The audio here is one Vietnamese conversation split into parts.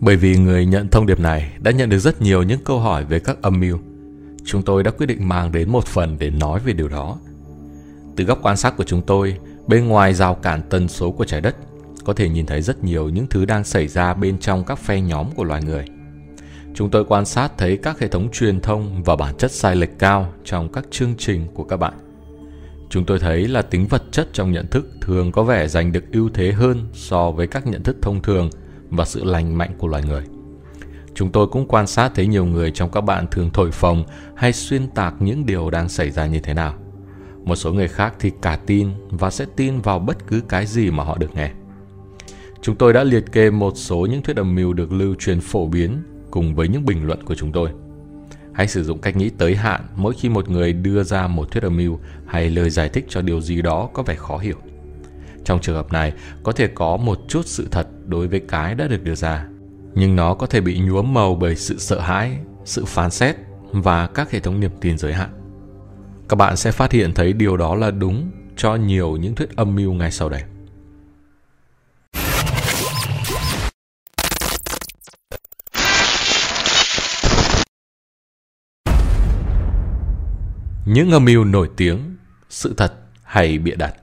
Bởi vì người nhận thông điệp này đã nhận được rất nhiều những câu hỏi về các âm mưu, chúng tôi đã quyết định mang đến một phần để nói về điều đó. Từ góc quan sát của chúng tôi, bên ngoài rào cản tần số của trái đất, có thể nhìn thấy rất nhiều những thứ đang xảy ra bên trong các phe nhóm của loài người. Chúng tôi quan sát thấy các hệ thống truyền thông và bản chất sai lệch cao trong các chương trình của các bạn. Chúng tôi thấy là tính vật chất trong nhận thức thường có vẻ giành được ưu thế hơn so với các nhận thức thông thường và sự lành mạnh của loài người. Chúng tôi cũng quan sát thấy nhiều người trong các bạn thường thổi phồng hay xuyên tạc những điều đang xảy ra như thế nào. Một số người khác thì cả tin và sẽ tin vào bất cứ cái gì mà họ được nghe. Chúng tôi đã liệt kê một số những thuyết âm mưu được lưu truyền phổ biến cùng với những bình luận của chúng tôi. Hãy sử dụng cách nghĩ tới hạn mỗi khi một người đưa ra một thuyết âm mưu hay lời giải thích cho điều gì đó có vẻ khó hiểu. Trong trường hợp này, có thể có một chút sự thật đối với cái đã được đưa ra, nhưng nó có thể bị nhuốm màu bởi sự sợ hãi, sự phán xét và các hệ thống niềm tin giới hạn. Các bạn sẽ phát hiện thấy điều đó là đúng cho nhiều những thuyết âm mưu ngay sau đây. Những âm mưu nổi tiếng, sự thật hay bịa đặt.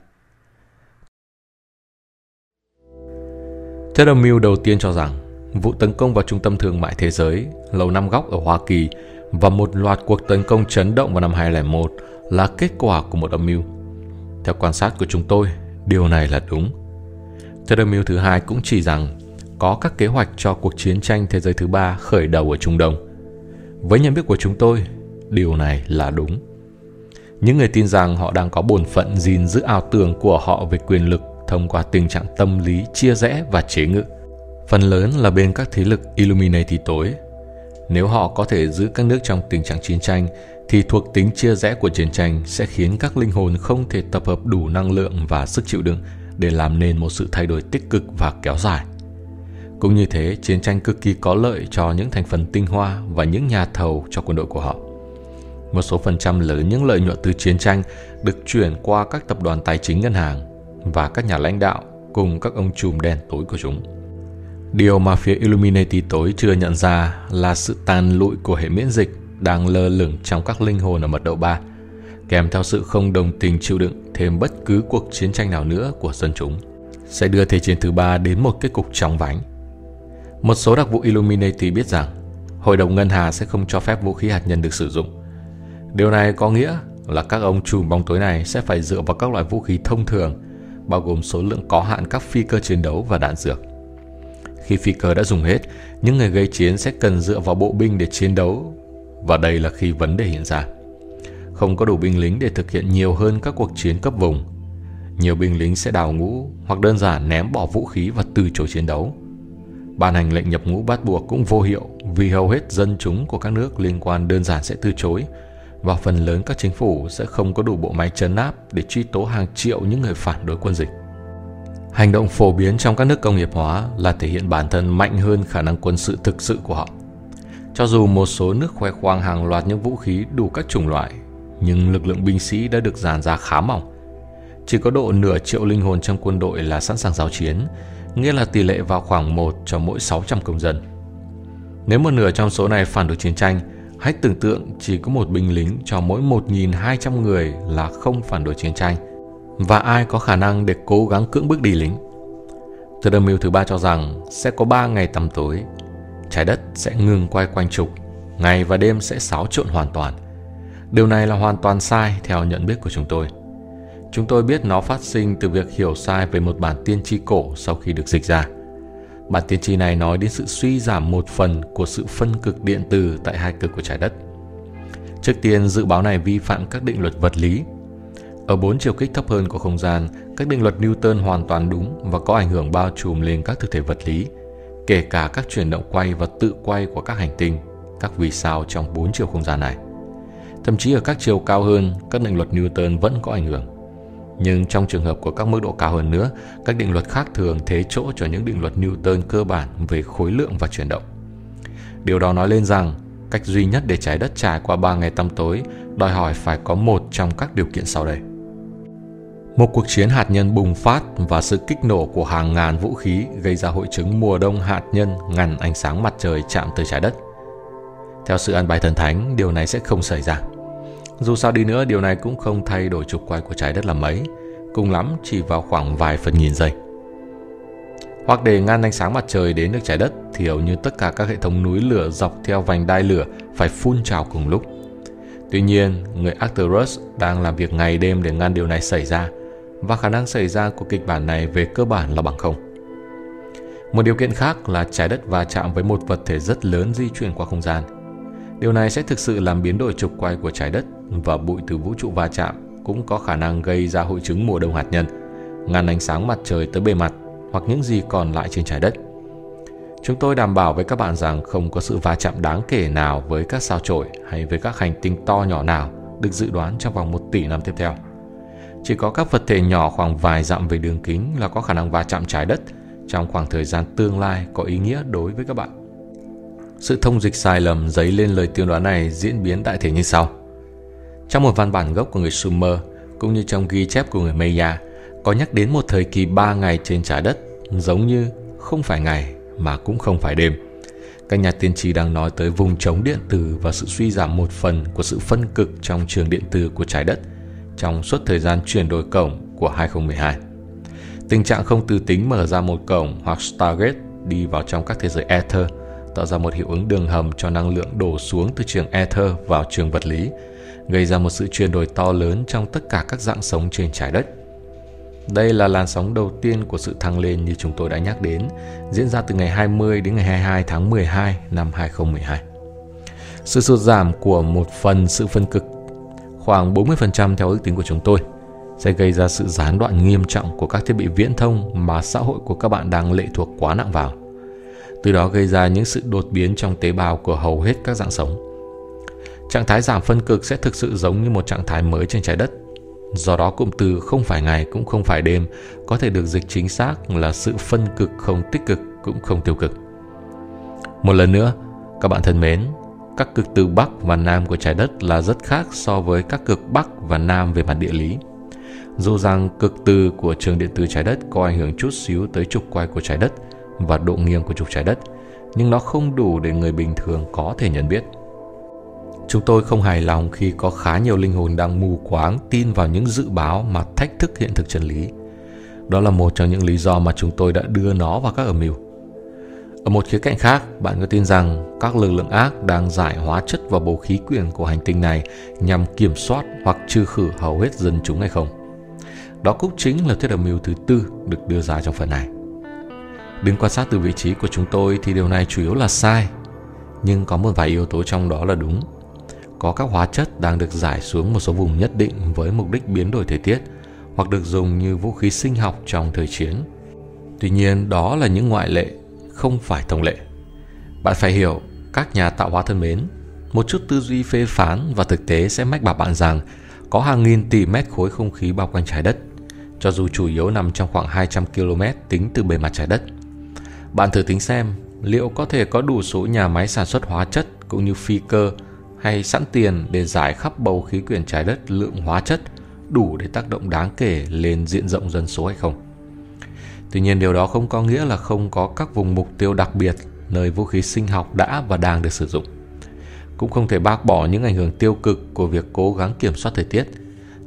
Thuyết âm mưu đầu tiên cho rằng vụ tấn công vào trung tâm thương mại thế giới, Lầu Năm Góc ở Hoa Kỳ và một loạt cuộc tấn công chấn động vào năm 2001 là kết quả của một âm mưu. Theo quan sát của chúng tôi, điều này là đúng. Thuyết âm mưu thứ hai cũng chỉ rằng có các kế hoạch cho cuộc chiến tranh thế giới thứ ba khởi đầu ở Trung Đông. Với nhận biết của chúng tôi, điều này là đúng. Những người tin rằng họ đang có bổn phận gìn giữ ảo tưởng của họ về quyền lực thông qua tình trạng tâm lý chia rẽ và chế ngự. Phần lớn là bên các thế lực Illuminati tối. Nếu họ có thể giữ các nước trong tình trạng chiến tranh, thì thuộc tính chia rẽ của chiến tranh sẽ khiến các linh hồn không thể tập hợp đủ năng lượng và sức chịu đựng để làm nên một sự thay đổi tích cực và kéo dài. Cũng như thế, chiến tranh cực kỳ có lợi cho những thành phần tinh hoa và những nhà thầu cho quân đội của họ. Một số phần trăm lớn những lợi nhuận từ chiến tranh được chuyển qua các tập đoàn tài chính ngân hàng và các nhà lãnh đạo cùng các ông trùm đen tối của chúng. Điều mà phía Illuminati tối chưa nhận ra là sự tàn lụi của hệ miễn dịch đang lơ lửng trong các linh hồn ở mật độ 3, kèm theo sự không đồng tình chịu đựng thêm bất cứ cuộc chiến tranh nào nữa của dân chúng, sẽ đưa Thế chiến thứ ba đến một kết cục trong vánh. Một số đặc vụ Illuminati biết rằng Hội đồng Ngân Hà sẽ không cho phép vũ khí hạt nhân được sử dụng. Điều này có nghĩa là các ông trùm bóng tối này sẽ phải dựa vào các loại vũ khí thông thường, bao gồm số lượng có hạn các phi cơ chiến đấu và đạn dược. Khi phi cơ đã dùng hết, những người gây chiến sẽ cần dựa vào bộ binh để chiến đấu và đây là khi vấn đề hiện ra. Không có đủ binh lính để thực hiện nhiều hơn các cuộc chiến cấp vùng. Nhiều binh lính sẽ đào ngũ hoặc đơn giản ném bỏ vũ khí và từ chối chiến đấu. Ban hành lệnh nhập ngũ bắt buộc cũng vô hiệu vì hầu hết dân chúng của các nước liên quan đơn giản sẽ từ chối và phần lớn các chính phủ sẽ không có đủ bộ máy chấn áp để truy tố hàng triệu những người phản đối quân dịch. Hành động phổ biến trong các nước công nghiệp hóa là thể hiện bản thân mạnh hơn khả năng quân sự thực sự của họ. Cho dù một số nước khoe khoang hàng loạt những vũ khí đủ các chủng loại, nhưng lực lượng binh sĩ đã được dàn ra khá mỏng. Chỉ có độ nửa triệu linh hồn trong quân đội là sẵn sàng giao chiến, nghĩa là tỷ lệ vào khoảng 1 cho mỗi 600 công dân. Nếu một nửa trong số này phản đối chiến tranh, hãy tưởng tượng chỉ có một binh lính cho mỗi 1.200 người là không phản đối chiến tranh, và ai có khả năng để cố gắng cưỡng bức đi lính. Từ âm mưu thứ ba cho rằng sẽ có 3 ngày tăm tối trái đất sẽ ngừng quay quanh trục, ngày và đêm sẽ xáo trộn hoàn toàn. Điều này là hoàn toàn sai theo nhận biết của chúng tôi. Chúng tôi biết nó phát sinh từ việc hiểu sai về một bản tiên tri cổ sau khi được dịch ra. Bản tiên tri này nói đến sự suy giảm một phần của sự phân cực điện từ tại hai cực của trái đất. Trước tiên, dự báo này vi phạm các định luật vật lý. Ở bốn chiều kích thấp hơn của không gian, các định luật Newton hoàn toàn đúng và có ảnh hưởng bao trùm lên các thực thể vật lý, kể cả các chuyển động quay và tự quay của các hành tinh, các vì sao trong bốn chiều không gian này. Thậm chí ở các chiều cao hơn, các định luật Newton vẫn có ảnh hưởng. Nhưng trong trường hợp của các mức độ cao hơn nữa, các định luật khác thường thế chỗ cho những định luật Newton cơ bản về khối lượng và chuyển động. Điều đó nói lên rằng, cách duy nhất để trái đất trải qua 3 ngày tăm tối đòi hỏi phải có một trong các điều kiện sau đây. Một cuộc chiến hạt nhân bùng phát và sự kích nổ của hàng ngàn vũ khí gây ra hội chứng mùa đông hạt nhân ngăn ánh sáng mặt trời chạm tới trái đất. Theo sự an bài thần thánh, điều này sẽ không xảy ra. Dù sao đi nữa, điều này cũng không thay đổi trục quay của trái đất là mấy, cùng lắm chỉ vào khoảng vài phần nghìn giây. Hoặc để ngăn ánh sáng mặt trời đến được trái đất thì hầu như tất cả các hệ thống núi lửa dọc theo vành đai lửa phải phun trào cùng lúc. Tuy nhiên, người Arcturus đang làm việc ngày đêm để ngăn điều này xảy ra và khả năng xảy ra của kịch bản này về cơ bản là bằng không. Một điều kiện khác là trái đất va chạm với một vật thể rất lớn di chuyển qua không gian. Điều này sẽ thực sự làm biến đổi trục quay của trái đất và bụi từ vũ trụ va chạm cũng có khả năng gây ra hội chứng mùa đông hạt nhân, ngăn ánh sáng mặt trời tới bề mặt hoặc những gì còn lại trên trái đất. Chúng tôi đảm bảo với các bạn rằng không có sự va chạm đáng kể nào với các sao chổi hay với các hành tinh to nhỏ nào được dự đoán trong vòng một tỷ năm tiếp theo. Chỉ có các vật thể nhỏ khoảng vài dặm về đường kính là có khả năng va chạm trái đất trong khoảng thời gian tương lai có ý nghĩa đối với các bạn. Sự thông dịch sai lầm dấy lên lời tiên đoán này diễn biến đại thể như sau. Trong một văn bản gốc của người Sumer, cũng như trong ghi chép của người Maya, có nhắc đến một thời kỳ 3 ngày trên trái đất, giống như không phải ngày mà cũng không phải đêm. Các nhà tiên tri đang nói tới vùng chống điện tử và sự suy giảm một phần của sự phân cực trong trường điện tử của trái đất trong suốt thời gian chuyển đổi cổng của 2012. Tình trạng không từ tính mở ra một cổng hoặc Stargate đi vào trong các thế giới Ether tạo ra một hiệu ứng đường hầm cho năng lượng đổ xuống từ trường Ether vào trường vật lý, gây ra một sự chuyển đổi to lớn trong tất cả các dạng sống trên trái đất. Đây là làn sóng đầu tiên của sự thăng lên như chúng tôi đã nhắc đến, diễn ra từ ngày 20 đến ngày 22 tháng 12 năm 2012. Sự sụt giảm của một phần sự phân cực, khoảng 40% theo ước tính của chúng tôi, sẽ gây ra sự gián đoạn nghiêm trọng của các thiết bị viễn thông mà xã hội của các bạn đang lệ thuộc quá nặng vào. Từ đó gây ra những sự đột biến trong tế bào của hầu hết các dạng sống. Trạng thái giảm phân cực sẽ thực sự giống như một trạng thái mới trên trái đất Do đó cụm từ không phải ngày cũng không phải đêm có thể được dịch chính xác là sự phân cực không tích cực cũng không tiêu cực. Một lần nữa, các bạn thân mến, các cực từ Bắc và Nam của trái đất là rất khác so với các cực Bắc và Nam về mặt địa lý. Dù rằng cực từ của trường điện từ trái đất có ảnh hưởng chút xíu tới trục quay của trái đất và độ nghiêng của trục trái đất, nhưng nó không đủ để người bình thường có thể nhận biết. Chúng tôi không hài lòng khi có khá nhiều linh hồn đang mù quáng tin vào những dự báo mà thách thức hiện thực chân lý. Đó là một trong những lý do mà chúng tôi đã đưa nó vào các âm mưu. Ở một khía cạnh khác, bạn có tin rằng các lực lượng ác đang giải hóa chất vào bầu khí quyển của hành tinh này nhằm kiểm soát hoặc trừ khử hầu hết dân chúng hay không? Đó cũng chính là thuyết âm mưu thứ tư được đưa ra trong phần này. Đứng quan sát từ vị trí của chúng tôi thì điều này chủ yếu là sai, nhưng có một vài yếu tố trong đó là đúng có các hóa chất đang được giải xuống một số vùng nhất định với mục đích biến đổi thời tiết hoặc được dùng như vũ khí sinh học trong thời chiến. Tuy nhiên, đó là những ngoại lệ, không phải thông lệ. Bạn phải hiểu, các nhà tạo hóa thân mến, một chút tư duy phê phán và thực tế sẽ mách bảo bạn rằng có hàng nghìn tỷ mét khối không khí bao quanh trái đất, cho dù chủ yếu nằm trong khoảng 200 km tính từ bề mặt trái đất. Bạn thử tính xem liệu có thể có đủ số nhà máy sản xuất hóa chất cũng như phi cơ hay sẵn tiền để giải khắp bầu khí quyển trái đất lượng hóa chất đủ để tác động đáng kể lên diện rộng dân số hay không. Tuy nhiên điều đó không có nghĩa là không có các vùng mục tiêu đặc biệt nơi vũ khí sinh học đã và đang được sử dụng. Cũng không thể bác bỏ những ảnh hưởng tiêu cực của việc cố gắng kiểm soát thời tiết,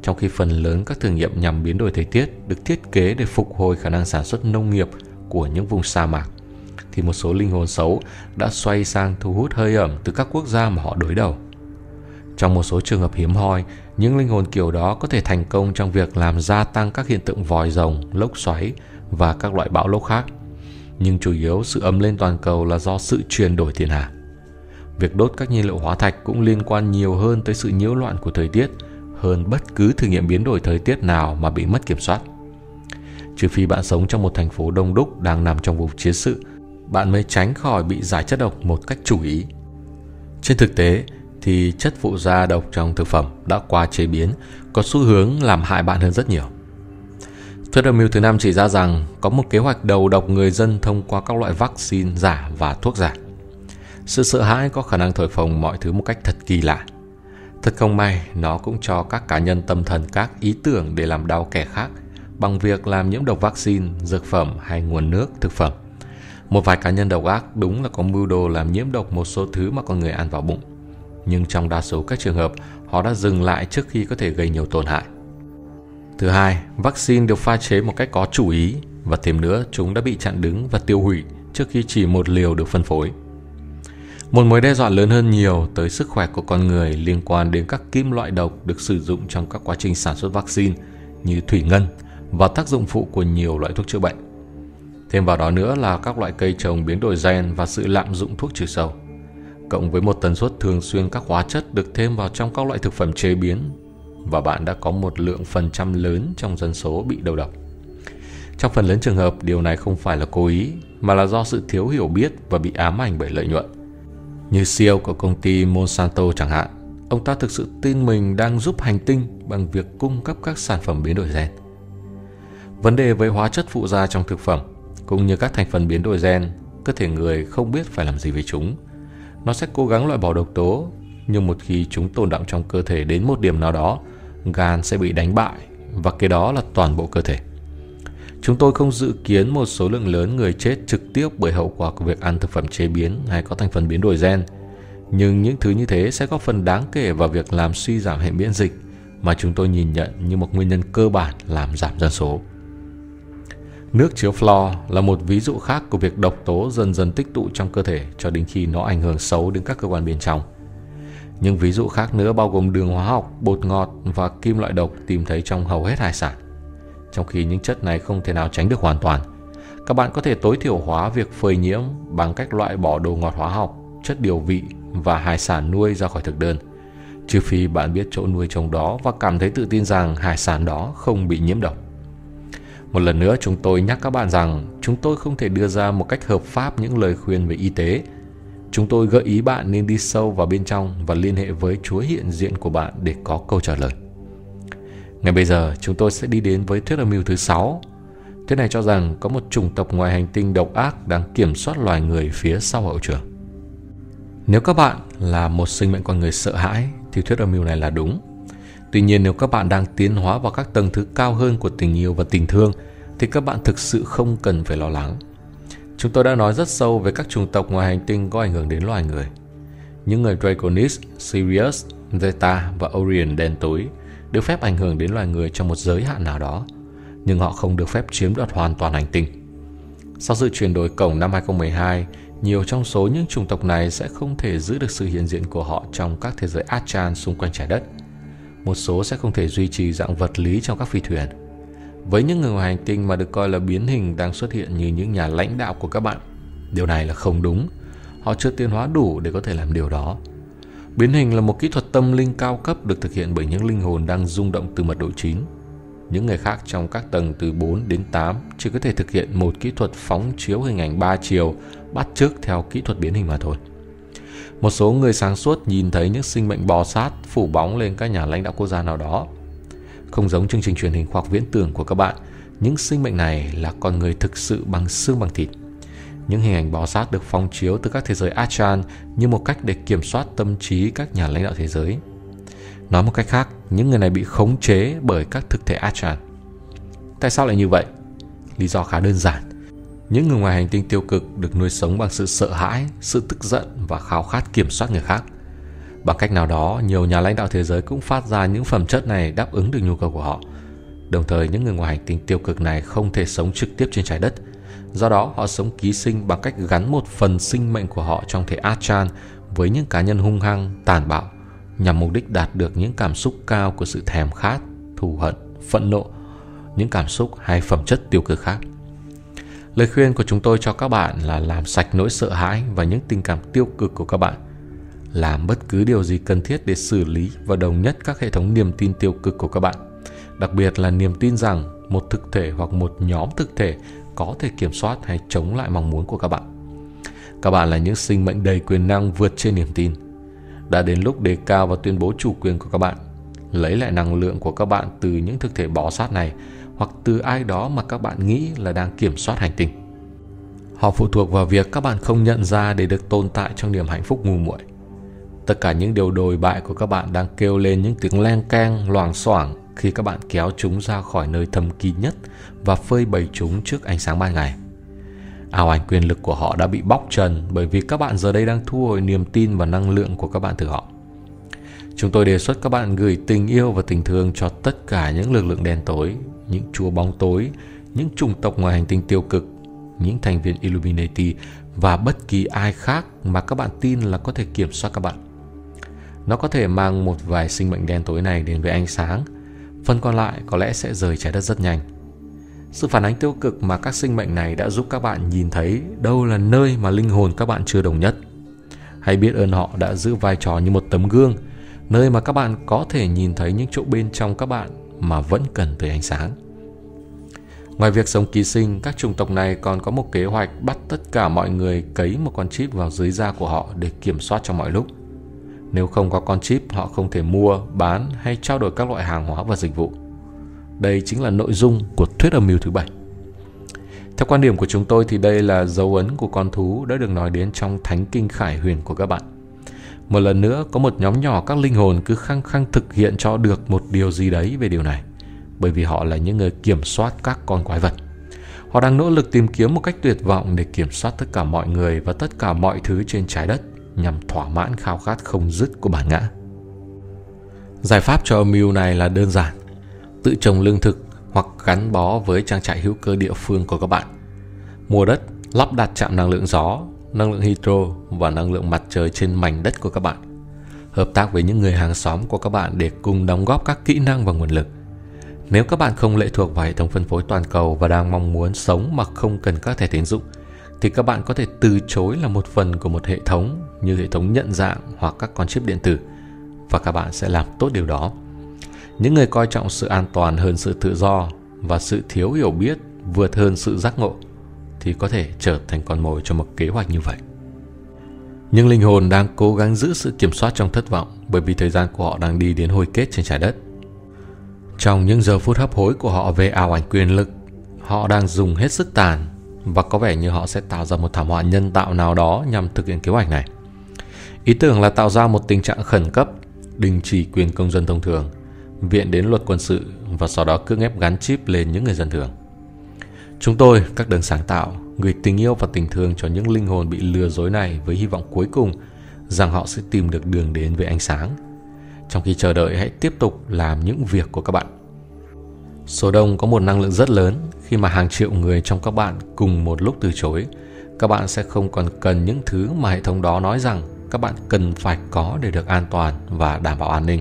trong khi phần lớn các thử nghiệm nhằm biến đổi thời tiết được thiết kế để phục hồi khả năng sản xuất nông nghiệp của những vùng sa mạc thì một số linh hồn xấu đã xoay sang thu hút hơi ẩm từ các quốc gia mà họ đối đầu. Trong một số trường hợp hiếm hoi, những linh hồn kiểu đó có thể thành công trong việc làm gia tăng các hiện tượng vòi rồng, lốc xoáy và các loại bão lốc khác. Nhưng chủ yếu sự ấm lên toàn cầu là do sự chuyển đổi thiên hà. Việc đốt các nhiên liệu hóa thạch cũng liên quan nhiều hơn tới sự nhiễu loạn của thời tiết hơn bất cứ thử nghiệm biến đổi thời tiết nào mà bị mất kiểm soát. Trừ phi bạn sống trong một thành phố đông đúc đang nằm trong vùng chiến sự bạn mới tránh khỏi bị giải chất độc một cách chủ ý. Trên thực tế thì chất phụ gia độc trong thực phẩm đã qua chế biến có xu hướng làm hại bạn hơn rất nhiều. Thuyết âm mưu thứ năm chỉ ra rằng có một kế hoạch đầu độc người dân thông qua các loại vaccine giả và thuốc giả. Sự sợ hãi có khả năng thổi phồng mọi thứ một cách thật kỳ lạ. Thật không may, nó cũng cho các cá nhân tâm thần các ý tưởng để làm đau kẻ khác – bằng việc làm nhiễm độc vaccine, dược phẩm hay nguồn nước, thực phẩm. Một vài cá nhân độc ác đúng là có mưu đồ làm nhiễm độc một số thứ mà con người ăn vào bụng. Nhưng trong đa số các trường hợp, họ đã dừng lại trước khi có thể gây nhiều tổn hại. Thứ hai, vaccine được pha chế một cách có chủ ý và thêm nữa chúng đã bị chặn đứng và tiêu hủy trước khi chỉ một liều được phân phối. Một mối đe dọa lớn hơn nhiều tới sức khỏe của con người liên quan đến các kim loại độc được sử dụng trong các quá trình sản xuất vaccine như thủy ngân và tác dụng phụ của nhiều loại thuốc chữa bệnh. Thêm vào đó nữa là các loại cây trồng biến đổi gen và sự lạm dụng thuốc trừ sâu. Cộng với một tần suất thường xuyên các hóa chất được thêm vào trong các loại thực phẩm chế biến và bạn đã có một lượng phần trăm lớn trong dân số bị đầu độc. Trong phần lớn trường hợp, điều này không phải là cố ý, mà là do sự thiếu hiểu biết và bị ám ảnh bởi lợi nhuận. Như CEO của công ty Monsanto chẳng hạn, ông ta thực sự tin mình đang giúp hành tinh bằng việc cung cấp các sản phẩm biến đổi gen. Vấn đề với hóa chất phụ gia trong thực phẩm, cũng như các thành phần biến đổi gen, cơ thể người không biết phải làm gì với chúng. Nó sẽ cố gắng loại bỏ độc tố, nhưng một khi chúng tồn đọng trong cơ thể đến một điểm nào đó, gan sẽ bị đánh bại và cái đó là toàn bộ cơ thể. Chúng tôi không dự kiến một số lượng lớn người chết trực tiếp bởi hậu quả của việc ăn thực phẩm chế biến hay có thành phần biến đổi gen. Nhưng những thứ như thế sẽ có phần đáng kể vào việc làm suy giảm hệ miễn dịch mà chúng tôi nhìn nhận như một nguyên nhân cơ bản làm giảm dân số. Nước chứa flo là một ví dụ khác của việc độc tố dần dần tích tụ trong cơ thể cho đến khi nó ảnh hưởng xấu đến các cơ quan bên trong. Những ví dụ khác nữa bao gồm đường hóa học, bột ngọt và kim loại độc tìm thấy trong hầu hết hải sản trong khi những chất này không thể nào tránh được hoàn toàn. Các bạn có thể tối thiểu hóa việc phơi nhiễm bằng cách loại bỏ đồ ngọt hóa học, chất điều vị và hải sản nuôi ra khỏi thực đơn. Trừ phi bạn biết chỗ nuôi trồng đó và cảm thấy tự tin rằng hải sản đó không bị nhiễm độc. Một lần nữa chúng tôi nhắc các bạn rằng chúng tôi không thể đưa ra một cách hợp pháp những lời khuyên về y tế. Chúng tôi gợi ý bạn nên đi sâu vào bên trong và liên hệ với Chúa hiện diện của bạn để có câu trả lời. Ngay bây giờ, chúng tôi sẽ đi đến với thuyết âm mưu thứ 6. Thuyết này cho rằng có một chủng tộc ngoài hành tinh độc ác đang kiểm soát loài người phía sau hậu trường. Nếu các bạn là một sinh mệnh con người sợ hãi, thì thuyết âm mưu này là đúng. Tuy nhiên nếu các bạn đang tiến hóa vào các tầng thứ cao hơn của tình yêu và tình thương thì các bạn thực sự không cần phải lo lắng. Chúng tôi đã nói rất sâu về các chủng tộc ngoài hành tinh có ảnh hưởng đến loài người. Những người Draconis, Sirius, Zeta và Orion đen tối được phép ảnh hưởng đến loài người trong một giới hạn nào đó, nhưng họ không được phép chiếm đoạt hoàn toàn hành tinh. Sau sự chuyển đổi cổng năm 2012, nhiều trong số những chủng tộc này sẽ không thể giữ được sự hiện diện của họ trong các thế giới Achan xung quanh trái đất. Một số sẽ không thể duy trì dạng vật lý trong các phi thuyền. Với những người ngoài hành tinh mà được coi là biến hình đang xuất hiện như những nhà lãnh đạo của các bạn, điều này là không đúng. Họ chưa tiến hóa đủ để có thể làm điều đó. Biến hình là một kỹ thuật tâm linh cao cấp được thực hiện bởi những linh hồn đang rung động từ mật độ 9. Những người khác trong các tầng từ 4 đến 8 chỉ có thể thực hiện một kỹ thuật phóng chiếu hình ảnh 3 chiều bắt chước theo kỹ thuật biến hình mà thôi. Một số người sáng suốt nhìn thấy những sinh mệnh bò sát phủ bóng lên các nhà lãnh đạo quốc gia nào đó. Không giống chương trình truyền hình khoa học viễn tưởng của các bạn, những sinh mệnh này là con người thực sự bằng xương bằng thịt. Những hình ảnh bò sát được phóng chiếu từ các thế giới Achan như một cách để kiểm soát tâm trí các nhà lãnh đạo thế giới. Nói một cách khác, những người này bị khống chế bởi các thực thể Achan. Tại sao lại như vậy? Lý do khá đơn giản. Những người ngoài hành tinh tiêu cực được nuôi sống bằng sự sợ hãi, sự tức giận và khao khát kiểm soát người khác. Bằng cách nào đó, nhiều nhà lãnh đạo thế giới cũng phát ra những phẩm chất này đáp ứng được nhu cầu của họ. Đồng thời, những người ngoài hành tinh tiêu cực này không thể sống trực tiếp trên trái đất – Do đó, họ sống ký sinh bằng cách gắn một phần sinh mệnh của họ trong thể Achan với những cá nhân hung hăng, tàn bạo, nhằm mục đích đạt được những cảm xúc cao của sự thèm khát, thù hận, phẫn nộ, những cảm xúc hay phẩm chất tiêu cực khác. Lời khuyên của chúng tôi cho các bạn là làm sạch nỗi sợ hãi và những tình cảm tiêu cực của các bạn. Làm bất cứ điều gì cần thiết để xử lý và đồng nhất các hệ thống niềm tin tiêu cực của các bạn. Đặc biệt là niềm tin rằng một thực thể hoặc một nhóm thực thể có thể kiểm soát hay chống lại mong muốn của các bạn. Các bạn là những sinh mệnh đầy quyền năng vượt trên niềm tin. Đã đến lúc đề cao và tuyên bố chủ quyền của các bạn, lấy lại năng lượng của các bạn từ những thực thể bó sát này hoặc từ ai đó mà các bạn nghĩ là đang kiểm soát hành tinh. Họ phụ thuộc vào việc các bạn không nhận ra để được tồn tại trong niềm hạnh phúc ngu muội. Tất cả những điều đồi bại của các bạn đang kêu lên những tiếng len keng, loảng xoảng khi các bạn kéo chúng ra khỏi nơi thâm kín nhất và phơi bày chúng trước ánh sáng ban ngày. Ảo ảnh quyền lực của họ đã bị bóc trần bởi vì các bạn giờ đây đang thu hồi niềm tin và năng lượng của các bạn từ họ. Chúng tôi đề xuất các bạn gửi tình yêu và tình thương cho tất cả những lực lượng đen tối, những chúa bóng tối, những chủng tộc ngoài hành tinh tiêu cực, những thành viên Illuminati và bất kỳ ai khác mà các bạn tin là có thể kiểm soát các bạn. Nó có thể mang một vài sinh mệnh đen tối này đến với ánh sáng, phần còn lại có lẽ sẽ rời trái đất rất nhanh. Sự phản ánh tiêu cực mà các sinh mệnh này đã giúp các bạn nhìn thấy đâu là nơi mà linh hồn các bạn chưa đồng nhất. Hãy biết ơn họ đã giữ vai trò như một tấm gương, nơi mà các bạn có thể nhìn thấy những chỗ bên trong các bạn mà vẫn cần tới ánh sáng. Ngoài việc sống ký sinh, các chủng tộc này còn có một kế hoạch bắt tất cả mọi người cấy một con chip vào dưới da của họ để kiểm soát trong mọi lúc. Nếu không có con chip, họ không thể mua, bán hay trao đổi các loại hàng hóa và dịch vụ. Đây chính là nội dung của thuyết âm mưu thứ bảy. Theo quan điểm của chúng tôi thì đây là dấu ấn của con thú đã được nói đến trong thánh kinh khải huyền của các bạn. Một lần nữa, có một nhóm nhỏ các linh hồn cứ khăng khăng thực hiện cho được một điều gì đấy về điều này bởi vì họ là những người kiểm soát các con quái vật. Họ đang nỗ lực tìm kiếm một cách tuyệt vọng để kiểm soát tất cả mọi người và tất cả mọi thứ trên trái đất nhằm thỏa mãn khao khát không dứt của bản ngã. Giải pháp cho âm mưu này là đơn giản. Tự trồng lương thực hoặc gắn bó với trang trại hữu cơ địa phương của các bạn. Mua đất, lắp đặt trạm năng lượng gió, năng lượng hydro và năng lượng mặt trời trên mảnh đất của các bạn. Hợp tác với những người hàng xóm của các bạn để cùng đóng góp các kỹ năng và nguồn lực nếu các bạn không lệ thuộc vào hệ thống phân phối toàn cầu và đang mong muốn sống mà không cần các thẻ tín dụng, thì các bạn có thể từ chối là một phần của một hệ thống như hệ thống nhận dạng hoặc các con chip điện tử và các bạn sẽ làm tốt điều đó. Những người coi trọng sự an toàn hơn sự tự do và sự thiếu hiểu biết vượt hơn sự giác ngộ thì có thể trở thành con mồi cho một kế hoạch như vậy. Nhưng linh hồn đang cố gắng giữ sự kiểm soát trong thất vọng bởi vì thời gian của họ đang đi đến hồi kết trên trái đất trong những giờ phút hấp hối của họ về ảo ảnh quyền lực, họ đang dùng hết sức tàn và có vẻ như họ sẽ tạo ra một thảm họa nhân tạo nào đó nhằm thực hiện kế hoạch này. Ý tưởng là tạo ra một tình trạng khẩn cấp, đình chỉ quyền công dân thông thường, viện đến luật quân sự và sau đó cưỡng ép gắn chip lên những người dân thường. Chúng tôi, các đấng sáng tạo, gửi tình yêu và tình thương cho những linh hồn bị lừa dối này với hy vọng cuối cùng rằng họ sẽ tìm được đường đến với ánh sáng trong khi chờ đợi, hãy tiếp tục làm những việc của các bạn. Số đông có một năng lượng rất lớn khi mà hàng triệu người trong các bạn cùng một lúc từ chối. Các bạn sẽ không còn cần những thứ mà hệ thống đó nói rằng các bạn cần phải có để được an toàn và đảm bảo an ninh.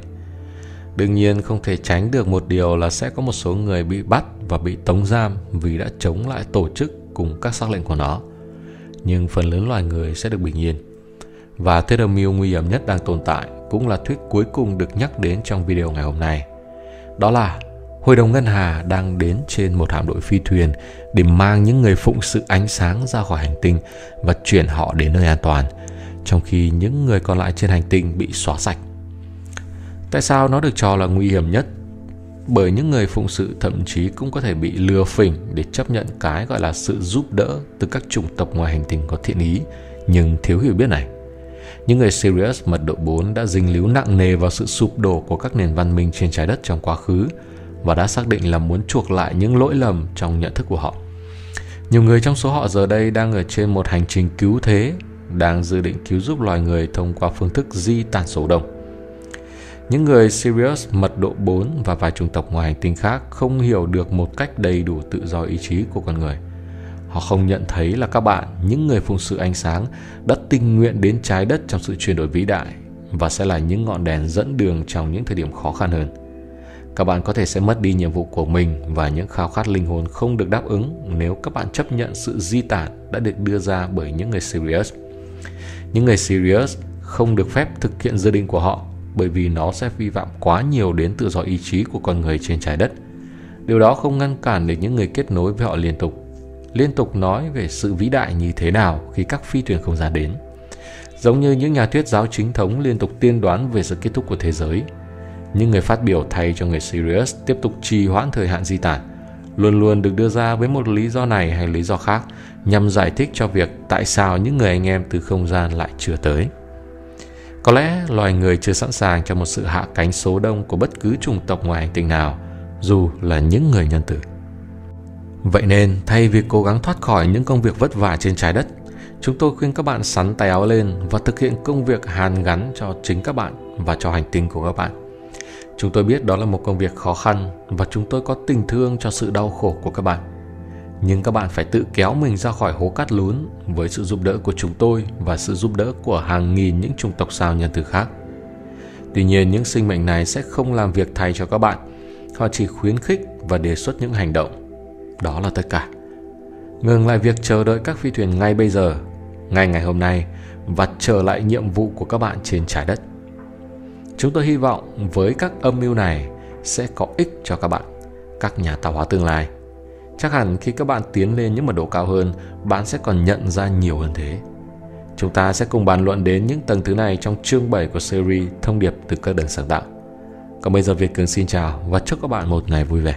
Đương nhiên, không thể tránh được một điều là sẽ có một số người bị bắt và bị tống giam vì đã chống lại tổ chức cùng các sắc lệnh của nó. Nhưng phần lớn loài người sẽ được bình yên. Và Theramil mưu nguy hiểm nhất đang tồn tại cũng là thuyết cuối cùng được nhắc đến trong video ngày hôm nay. Đó là Hội đồng Ngân Hà đang đến trên một hạm đội phi thuyền để mang những người phụng sự ánh sáng ra khỏi hành tinh và chuyển họ đến nơi an toàn, trong khi những người còn lại trên hành tinh bị xóa sạch. Tại sao nó được cho là nguy hiểm nhất? Bởi những người phụng sự thậm chí cũng có thể bị lừa phỉnh để chấp nhận cái gọi là sự giúp đỡ từ các chủng tộc ngoài hành tinh có thiện ý nhưng thiếu hiểu biết này. Những người Sirius mật độ 4 đã dính líu nặng nề vào sự sụp đổ của các nền văn minh trên trái đất trong quá khứ và đã xác định là muốn chuộc lại những lỗi lầm trong nhận thức của họ. Nhiều người trong số họ giờ đây đang ở trên một hành trình cứu thế, đang dự định cứu giúp loài người thông qua phương thức di tản số đông. Những người Sirius mật độ 4 và vài chủng tộc ngoài hành tinh khác không hiểu được một cách đầy đủ tự do ý chí của con người – Họ không nhận thấy là các bạn, những người phụng sự ánh sáng, đã tình nguyện đến trái đất trong sự chuyển đổi vĩ đại và sẽ là những ngọn đèn dẫn đường trong những thời điểm khó khăn hơn. Các bạn có thể sẽ mất đi nhiệm vụ của mình và những khao khát linh hồn không được đáp ứng nếu các bạn chấp nhận sự di tản đã được đưa ra bởi những người Sirius. Những người Sirius không được phép thực hiện dự định của họ bởi vì nó sẽ vi phạm quá nhiều đến tự do ý chí của con người trên trái đất. Điều đó không ngăn cản được những người kết nối với họ liên tục liên tục nói về sự vĩ đại như thế nào khi các phi thuyền không gian đến. Giống như những nhà thuyết giáo chính thống liên tục tiên đoán về sự kết thúc của thế giới, những người phát biểu thay cho người Sirius tiếp tục trì hoãn thời hạn di tản, luôn luôn được đưa ra với một lý do này hay lý do khác nhằm giải thích cho việc tại sao những người anh em từ không gian lại chưa tới. Có lẽ loài người chưa sẵn sàng cho một sự hạ cánh số đông của bất cứ chủng tộc ngoài hành tinh nào, dù là những người nhân tử. Vậy nên, thay vì cố gắng thoát khỏi những công việc vất vả trên trái đất, chúng tôi khuyên các bạn sắn tay áo lên và thực hiện công việc hàn gắn cho chính các bạn và cho hành tinh của các bạn. Chúng tôi biết đó là một công việc khó khăn và chúng tôi có tình thương cho sự đau khổ của các bạn. Nhưng các bạn phải tự kéo mình ra khỏi hố cát lún với sự giúp đỡ của chúng tôi và sự giúp đỡ của hàng nghìn những chủng tộc sao nhân từ khác. Tuy nhiên, những sinh mệnh này sẽ không làm việc thay cho các bạn. Họ chỉ khuyến khích và đề xuất những hành động. Đó là tất cả. Ngừng lại việc chờ đợi các phi thuyền ngay bây giờ, ngay ngày hôm nay và trở lại nhiệm vụ của các bạn trên trái đất. Chúng tôi hy vọng với các âm mưu này sẽ có ích cho các bạn, các nhà tạo hóa tương lai. Chắc hẳn khi các bạn tiến lên những mật độ cao hơn, bạn sẽ còn nhận ra nhiều hơn thế. Chúng ta sẽ cùng bàn luận đến những tầng thứ này trong chương 7 của series Thông điệp từ các đường sáng tạo. Còn bây giờ Việt Cường xin chào và chúc các bạn một ngày vui vẻ.